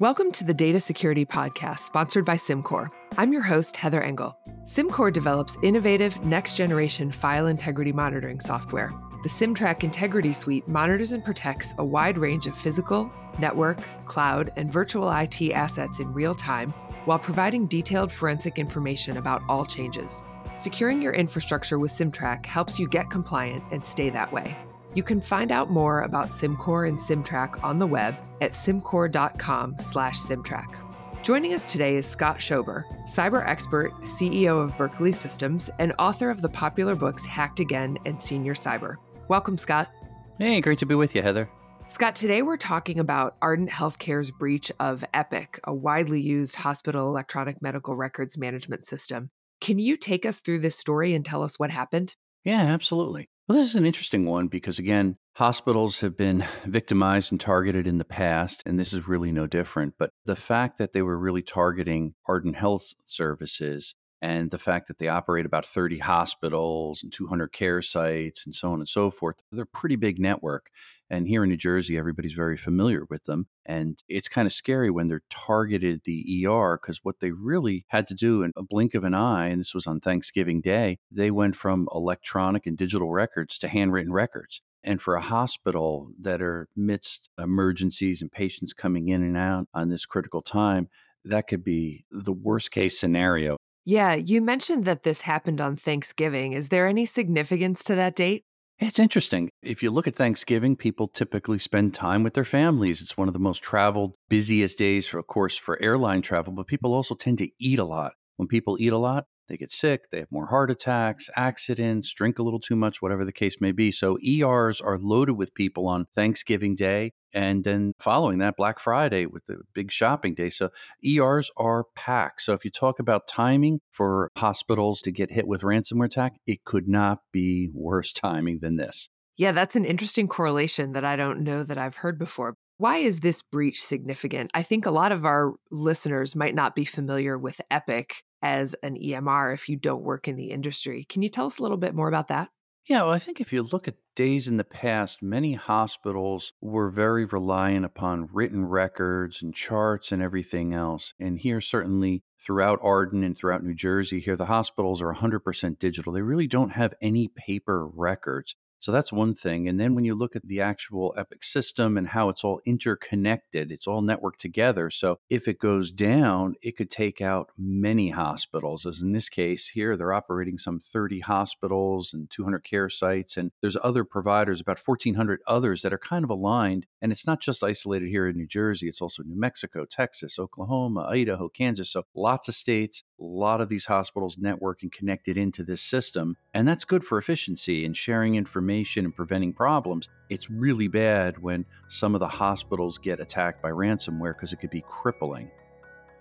Welcome to the Data Security Podcast, sponsored by Cimcor. I'm your host, Heather Engel. Cimcor develops innovative, next generation file integrity monitoring software. The CimTrak Integrity Suite monitors and protects a wide range of physical, network, cloud, and virtual IT assets in real time while providing detailed forensic information about all changes. Securing your infrastructure with CimTrak helps you get compliant and stay that way. You can find out more about Cimcor and CimTrak on the web at cimcor.com slash cimtrak. Joining us today is Scott Schober, cyber expert, CEO of Berkeley Systems, and author of the popular books Hacked Again and Senior Cyber. Welcome, Scott. Hey, great to be with you, Heather. Scott, today we're talking about Ardent Healthcare's breach of Epic, a widely used hospital electronic medical records management system. Can you take us through this story and tell us what happened? Yeah, absolutely. Well, this is an interesting one because, again, hospitals have been victimized and targeted in the past, and this is really no different. But the fact that they were really targeting Ardent Health Services and the fact that they operate about 30 hospitals and 200 care sites and so on and so forth, they're a pretty big network. And here in New Jersey, everybody's very familiar with them. And it's kind of scary when they're targeted the ER because what they really had to do in a blink of an eye, and this was on Thanksgiving Day, they went from electronic and digital records to handwritten records. And for a hospital that are amidst emergencies and patients coming in and out on this critical time, that could be the worst case scenario. Yeah, you mentioned that this happened on Thanksgiving. Is there any significance to that date? It's interesting. If you look at Thanksgiving, people typically spend time with their families. It's one of the most traveled, busiest days, for, of course, for airline travel, but people also tend to eat a lot. When people eat a lot, they get sick, they have more heart attacks, accidents, drink a little too much, whatever the case may be. So ERs are loaded with people on Thanksgiving Day and then following that Black Friday with the big shopping day. So ERs are packed. So if you talk about timing for hospitals to get hit with ransomware attack, it could not be worse timing than this. Yeah, that's an interesting correlation that I don't know that I've heard before. Why is this breach significant? I think a lot of our listeners might not be familiar with Epic as an EMR if you don't work in the industry. Can you tell us a little bit more about that? Yeah, well, I think if you look at days in the past, many hospitals were very reliant upon written records and charts and everything else. And here, certainly throughout Arden and throughout New Jersey, here the hospitals are 100% digital. They really don't have any paper records. So that's one thing. And then when you look at the actual Epic system and how it's all interconnected, it's all networked together. So if it goes down, it could take out many hospitals. As in this case here, they're operating some 30 hospitals and 200 care sites. And there's other providers, about 1,400 others that are kind of aligned. And it's not just isolated here in New Jersey, it's also New Mexico, Texas, Oklahoma, Idaho, Kansas. So lots of states, a lot of these hospitals network and connected into this system. And that's good for efficiency and sharing information and preventing problems. It's really bad when some of the hospitals get attacked by ransomware because it could be crippling.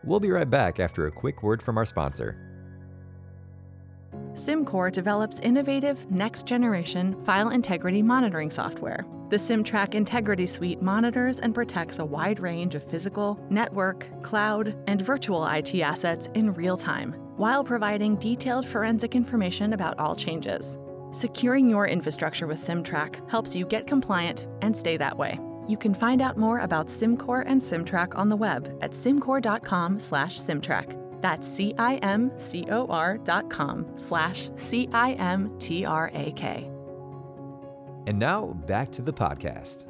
We'll be right back after a quick word from our sponsor. Cimcor develops innovative, next generation file integrity monitoring software. The CimTrak Integrity Suite monitors and protects a wide range of physical, network, cloud, and virtual IT assets in real time, while providing detailed forensic information about all changes. Securing your infrastructure with CimTrak helps you get compliant and stay that way. You can find out more about Cimcor and CimTrak on the web at cimcor.com/simtrack. That's C-I-M-C-O-R dot com slash C-I-M-T-R-A-K. And now back to the podcast.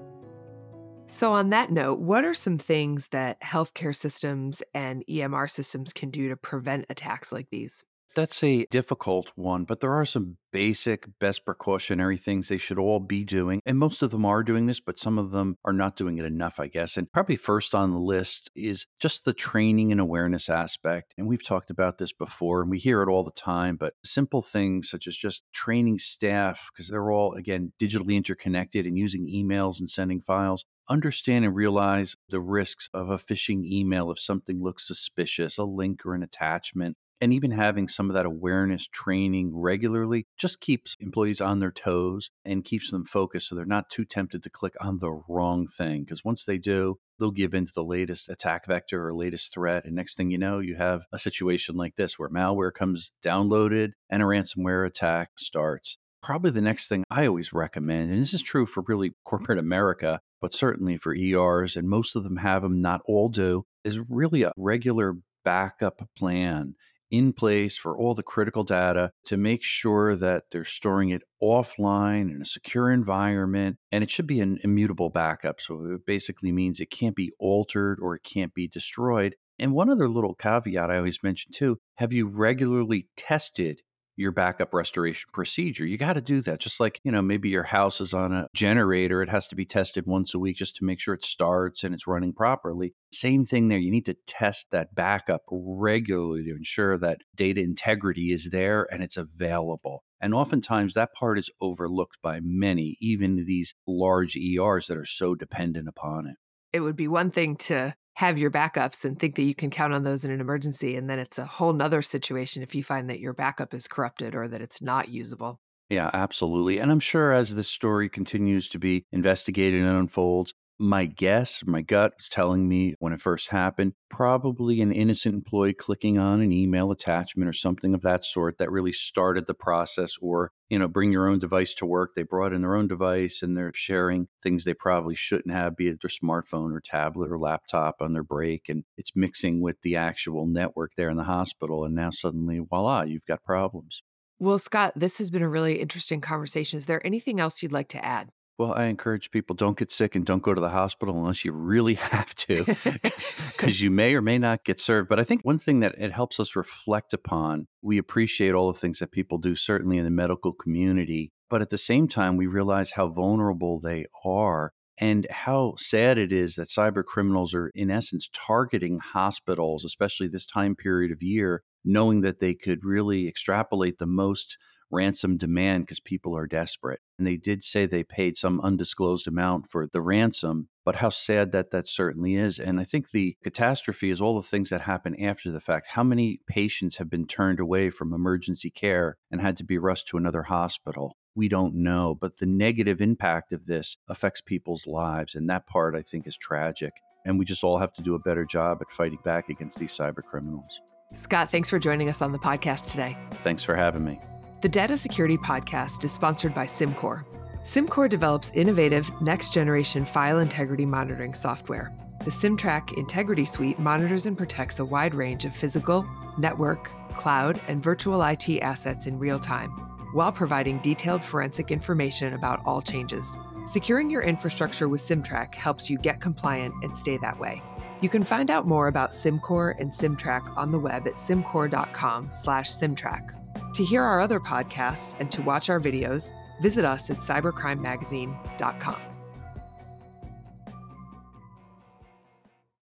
So, on that note, what are some things that healthcare systems and EMR systems can do to prevent attacks like these? That's a difficult one, but there are some basic best precautionary things they should all be doing. And most of them are doing this, but some of them are not doing it enough, I guess. And probably first on the list is just the training and awareness aspect. And we've talked about this before and we hear it all the time, but simple things such as just training staff, because they're all, again, digitally interconnected and using emails and sending files understand and realize the risks of a phishing email if something looks suspicious, a link or an attachment, and even having some of that awareness training regularly just keeps employees on their toes and keeps them focused so they're not too tempted to click on the wrong thing. Because once they do, they'll give in to the latest attack vector or latest threat. And next thing you know, you have a situation like this where malware comes downloaded and a ransomware attack starts. Probably the next thing I always recommend, and this is true for really corporate America, but certainly for ERs, and most of them have them, not all do, is really a regular backup plan in place for all the critical data to make sure that they're storing it offline in a secure environment. And it should be an immutable backup. So it basically means it can't be altered or it can't be destroyed. And one other little caveat I always mention too have you regularly tested your backup restoration procedure. You got to do that. Just like, you know, maybe your house is on a generator, it has to be tested once a week just to make sure it starts and it's running properly. Same thing there. You need to test that backup regularly to ensure that data integrity is there and it's available. And oftentimes that part is overlooked by many, even these large ERs that are so dependent upon it. It would be one thing to have your backups and think that you can count on those in an emergency. And then it's a whole nother situation if you find that your backup is corrupted or that it's not usable. Yeah, absolutely. And I'm sure as this story continues to be investigated and unfolds, my guess, my gut was telling me when it first happened, probably an innocent employee clicking on an email attachment or something of that sort that really started the process. Or, you know, bring your own device to work. They brought in their own device and they're sharing things they probably shouldn't have, be it their smartphone or tablet or laptop on their break. And it's mixing with the actual network there in the hospital. And now suddenly, voila, you've got problems. Well, Scott, this has been a really interesting conversation. Is there anything else you'd like to add? Well, I encourage people don't get sick and don't go to the hospital unless you really have to, because you may or may not get served. But I think one thing that it helps us reflect upon, we appreciate all the things that people do, certainly in the medical community. But at the same time, we realize how vulnerable they are and how sad it is that cyber criminals are, in essence, targeting hospitals, especially this time period of year, knowing that they could really extrapolate the most ransom demand because people are desperate. And they did say they paid some undisclosed amount for the ransom, but how sad that that certainly is. And I think the catastrophe is all the things that happen after the fact. How many patients have been turned away from emergency care and had to be rushed to another hospital? We don't know, but the negative impact of this affects people's lives. And that part I think is tragic. And we just all have to do a better job at fighting back against these cyber criminals. Scott, thanks for joining us on the podcast today. Thanks for having me. The Data Security Podcast is sponsored by Cimcor. Cimcor develops innovative next generation file integrity monitoring software. The CimTrak Integrity Suite monitors and protects a wide range of physical, network, cloud, and virtual IT assets in real time, while providing detailed forensic information about all changes. Securing your infrastructure with CimTrak helps you get compliant and stay that way. You can find out more about Cimcor and CimTrak on the web at cimcor.com/simtrack. To hear our other podcasts and to watch our videos, visit us at cybercrimemagazine.com.